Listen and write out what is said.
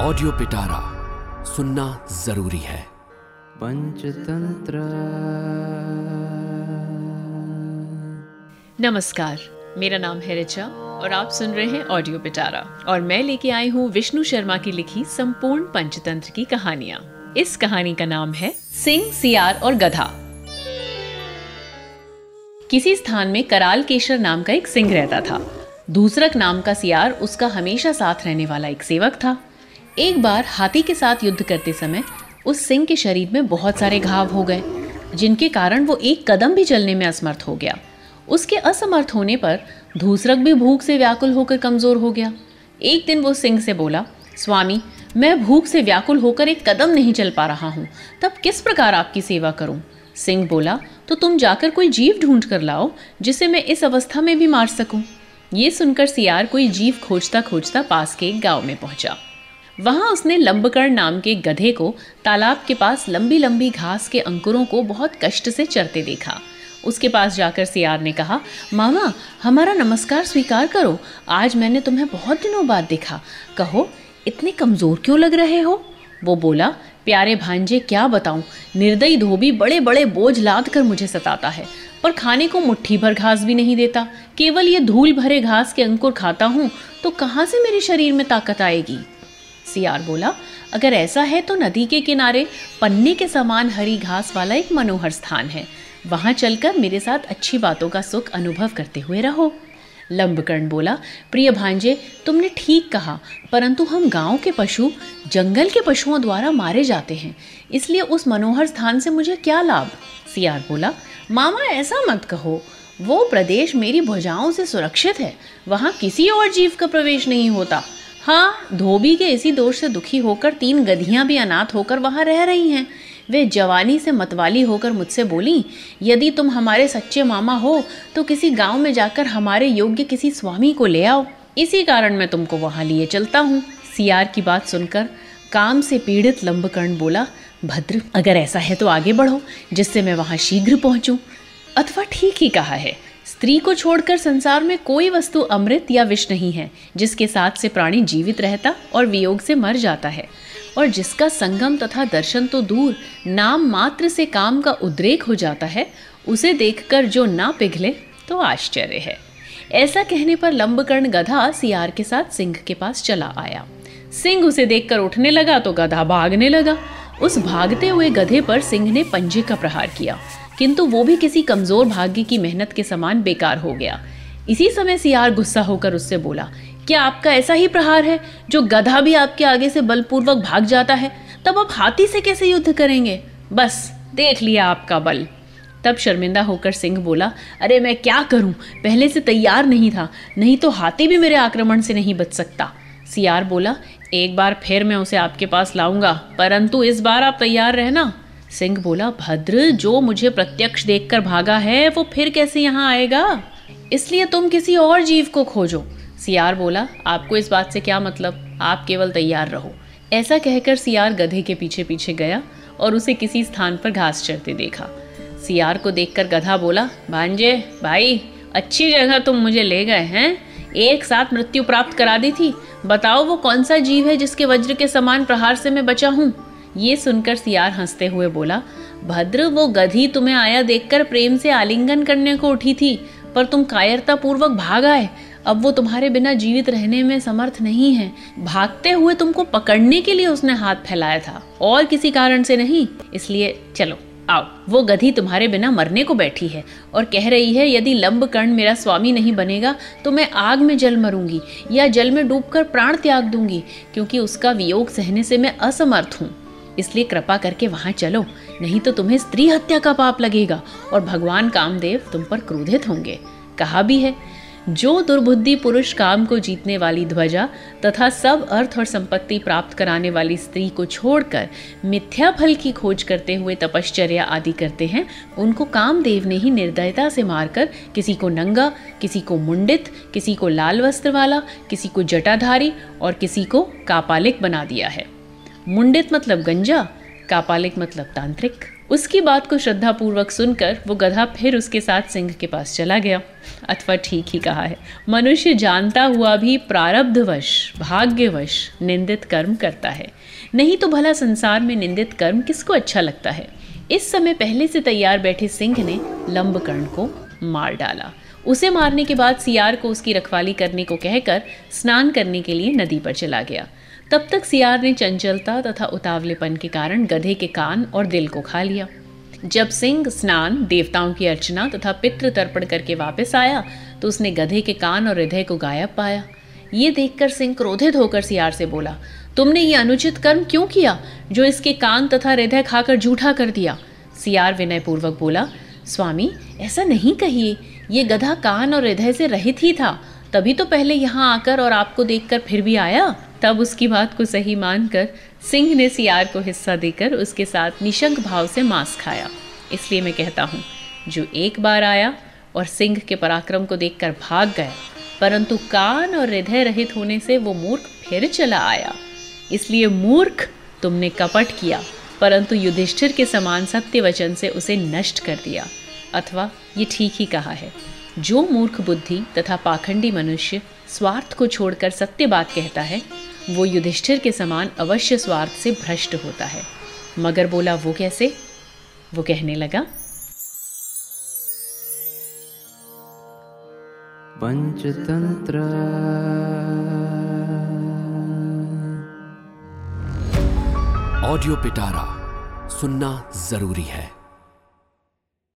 Audio पिटारा सुनना ज़रूरी है। पंचतंत्र। नमस्कार मेरा नाम है रिचा और आप सुन रहे हैं ऑडियो पिटारा और मैं लेके आई हूँ विष्णु शर्मा की लिखी संपूर्ण पंचतंत्र की कहानियाँ। इस कहानी का नाम है सिंह सियार और गधा। किसी स्थान में कराल केशर नाम का एक सिंह रहता था। दूसरक नाम का सियार उसका हमेशा साथ रहने वाला एक सेवक था। एक बार हाथी के साथ युद्ध करते समय उस सिंह के शरीर में बहुत सारे घाव हो गए, जिनके कारण वो एक कदम भी चलने में असमर्थ हो गया। उसके असमर्थ होने पर धूसरक भी भूख से व्याकुल होकर कमज़ोर हो गया। एक दिन वो सिंह से बोला, स्वामी, मैं भूख से व्याकुल होकर एक कदम नहीं चल पा रहा हूँ। तब किस प्रकार आपकी सेवा करूँ? सिंह बोला तो तुम जाकर कोई जीव ढूंढ कर लाओ, जिसे मैं इस अवस्था में भी मार सकूँ। ये सुनकर सियार कोई जीव खोजता खोजता पास के एक गाँव में पहुँचा। वहाँ उसने लंबकर्ण नाम के गधे को तालाब के पास लंबी लंबी घास के अंकुरों को बहुत कष्ट से चरते देखा। उसके पास जाकर सियार ने कहा, मामा, हमारा नमस्कार स्वीकार करो। आज मैंने तुम्हें बहुत दिनों बाद देखा। कहो, इतने कमज़ोर क्यों लग रहे हो? वो बोला, प्यारे भांजे, क्या बताऊँ? निर्दयी धोबी बड़े बड़े बोझ लाद कर मुझे सताता है पर खाने को मुट्ठी भर घास भी नहीं देता। केवल ये धूल भरे घास के अंकुर खाता हूँ तो कहाँ से मेरे शरीर में ताकत आएगी? सियार बोला, अगर ऐसा है तो नदी के किनारे पन्ने के समान हरी घास वाला एक मनोहर स्थान है। वहाँ चलकर मेरे साथ अच्छी बातों का सुख अनुभव करते हुए रहो। लंबकर्ण बोला, प्रिय भांजे, तुमने ठीक कहा, परंतु हम गाँव के पशु, जंगल के पशुओं द्वारा मारे जाते हैं। इसलिए उस मनोहर स्थान से मुझे क्या लाभ? सियार बोला, मामा, ऐसा मत कहो। वो प्रदेश मेरी भुजाओं से सुरक्षित है। वहाँ किसी और जीव का प्रवेश नहीं होता। हाँ धोबी के इसी दोष से दुखी होकर तीन गधियाँ भी अनाथ होकर वहाँ रह रही हैं। वे जवानी से मतवाली होकर मुझसे बोली, यदि तुम हमारे सच्चे मामा हो तो किसी गाँव में जाकर हमारे योग्य किसी स्वामी को ले आओ। इसी कारण मैं तुमको वहाँ लिए चलता हूँ। सियार की बात सुनकर काम से पीड़ित लंबकर्ण बोला, भद्र, अगर ऐसा है तो आगे बढ़ो, जिससे मैं वहाँ शीघ्र पहुँचूँ। अथवा ठीक ही कहा है स्त्री को छोड़कर संसार में कोई वस्तु अमृत या विष नहीं है, जिसके साथ से प्राणी जीवित रहता और वियोग से मर जाता है। और जिसका संगम तथा दर्शन तो दूर, नाम मात्र से काम का उद्रेक हो जाता है, उसे देखकर जो ना पिघले तो आश्चर्य है। ऐसा कहने पर लंबकर्ण गधा सियार के साथ सिंह के पास चला आया। सिंह उसे देखकर उठने लगा तो गधा भागने लगा। उस भागते हुए गधे पर सिंह ने पंजे का प्रहार किया। किंतु वो भी किसी कमज़ोर भाग्य की मेहनत के समान बेकार हो गया। इसी समय सियार गुस्सा होकर उससे बोला, क्या आपका ऐसा ही प्रहार है? जो गधा भी आपके आगे से बलपूर्वक भाग जाता है, तब आप हाथी से कैसे युद्ध करेंगे? बस, देख लिया आपका बल। तब शर्मिंदा होकर सिंह बोला, अरे मैं क्या करूँ? पहले से तैयार नहीं था, नहीं तो हाथी भी मेरे आक्रमण से नहीं बच सकता। सियार बोला, एक बार फिर मैं उसे आपके पास लाऊँगा, परंतु इस बार आप तैयार रहना। सिंह बोला, भद्र, जो मुझे प्रत्यक्ष देखकर भागा है, वो फिर कैसे यहाँ आएगा? इसलिए तुम किसी और जीव को खोजो। सियार बोला, आपको इस बात से क्या मतलब? आप केवल तैयार रहो। ऐसा कहकर सियार गधे के पीछे पीछे गया और उसे किसी स्थान पर घास चढ़ते देखा। सियार को देखकर गधा बोला, भांजे, भाई, अच्छी जगह तुम मुझे ले गए हैं। एक साथ मृत्यु प्राप्त करा दी थी। बताओ वो कौन सा जीव है जिसके वज्र के समान प्रहार से मैं बचा हूँ? ये सुनकर सियार हँसते हुए बोला, भद्र, वो गधी तुम्हें आया देखकर प्रेम से आलिंगन करने को उठी थी, पर तुम कायरता पूर्वक भाग आए। अब वो तुम्हारे बिना जीवित रहने में समर्थ नहीं है। भागते हुए तुमको पकड़ने के लिए उसने हाथ फैलाया था, और किसी कारण से नहीं। इसलिए चलो, आओ। वो गधी तुम्हारे बिना मरने को बैठी है, और कह रही है, यदि लंब कर्ण मेरा स्वामी नहीं बनेगा तो मैं आग में जल मरूँगी, या जल में डूबकर प्राण त्याग दूँगी, क्योंकि उसका वियोग सहने से मैं असमर्थ हूँ। इसलिए कृपा करके वहाँ चलो, नहीं तो तुम्हें स्त्री हत्या का पाप लगेगा और भगवान कामदेव तुम पर क्रोधित होंगे। कहा भी है, जो दुर्बुद्धि पुरुष काम को जीतने वाली ध्वजा तथा सब अर्थ और संपत्ति प्राप्त कराने वाली स्त्री को छोड़कर मिथ्या फल की खोज करते हुए तपश्चर्या आदि करते हैं, उनको कामदेव ने ही निर्दयता से मारकर किसी को नंगा, किसी को मुंडित, किसी को लाल वस्त्र वाला, किसी को जटाधारी और किसी को कापालिक बना दिया है। मुंडित मतलब गंजा, कापालिक मतलब तांत्रिक। उसकी बात को श्रद्धापूर्वक सुनकर वो गधा फिर उसके साथ सिंह के पास चला गया। अथवा ठीक ही कहा है। मनुष्य जानता हुआ भी प्रारब्धवश, भाग्यवश निंदित कर्म करता है। नहीं तो भला संसार में निंदित कर्म किसको अच्छा लगता है? इस समय पहले से तैयार बैठे सिंह ने लंबकर्ण को मार डाला। उसे मारने के बाद सियार को उसकी रखवाली करने को कहकर स्नान करने के लिए नदी पर चला गया। तब तक सियार ने चंचलता तथा उतावलेपन के कारण गधे के कान और दिल को खा लिया। जब सिंह स्नान, देवताओं की अर्चना तथा पितृ तर्पण करके वापस आया तो उसने गधे के कान और हृदय को गायब पाया। ये देखकर सिंह क्रोधित होकर सियार से बोला, तुमने ये अनुचित कर्म क्यों किया, जो इसके कान तथा हृदय खाकर झूठा कर दिया? सियार विनयपूर्वक बोला, स्वामी, ऐसा नहीं कहिए। ये गधा कान और हृदय से रहित ही था। तभी तो पहले यहाँ आकर और आपको देखकर फिर भी आया। तब उसकी बात को सही मानकर सिंह ने सियार को हिस्सा देकर उसके साथ निशंक भाव से मांस खाया। इसलिए मैं कहता हूँ, जो एक बार आया और सिंह के पराक्रम को देखकर भाग गया, परंतु कान और हृदय रहित होने से वो मूर्ख फिर चला आया। इसलिए मूर्ख तुमने कपट किया, परंतु युधिष्ठिर के समान सत्य वचन से उसे नष्ट कर दिया। अथवा ये ठीक ही कहा है। जो मूर्ख बुद्धि तथा पाखंडी मनुष्य स्वार्थ को छोड़कर सत्य बात कहता है, वो युधिष्ठिर के समान अवश्य स्वार्थ से भ्रष्ट होता है। मगर बोला, वो कैसे? वो कहने लगा, पंचतंत्र। ऑडियो पिटारा, सुनना ज़रूरी है।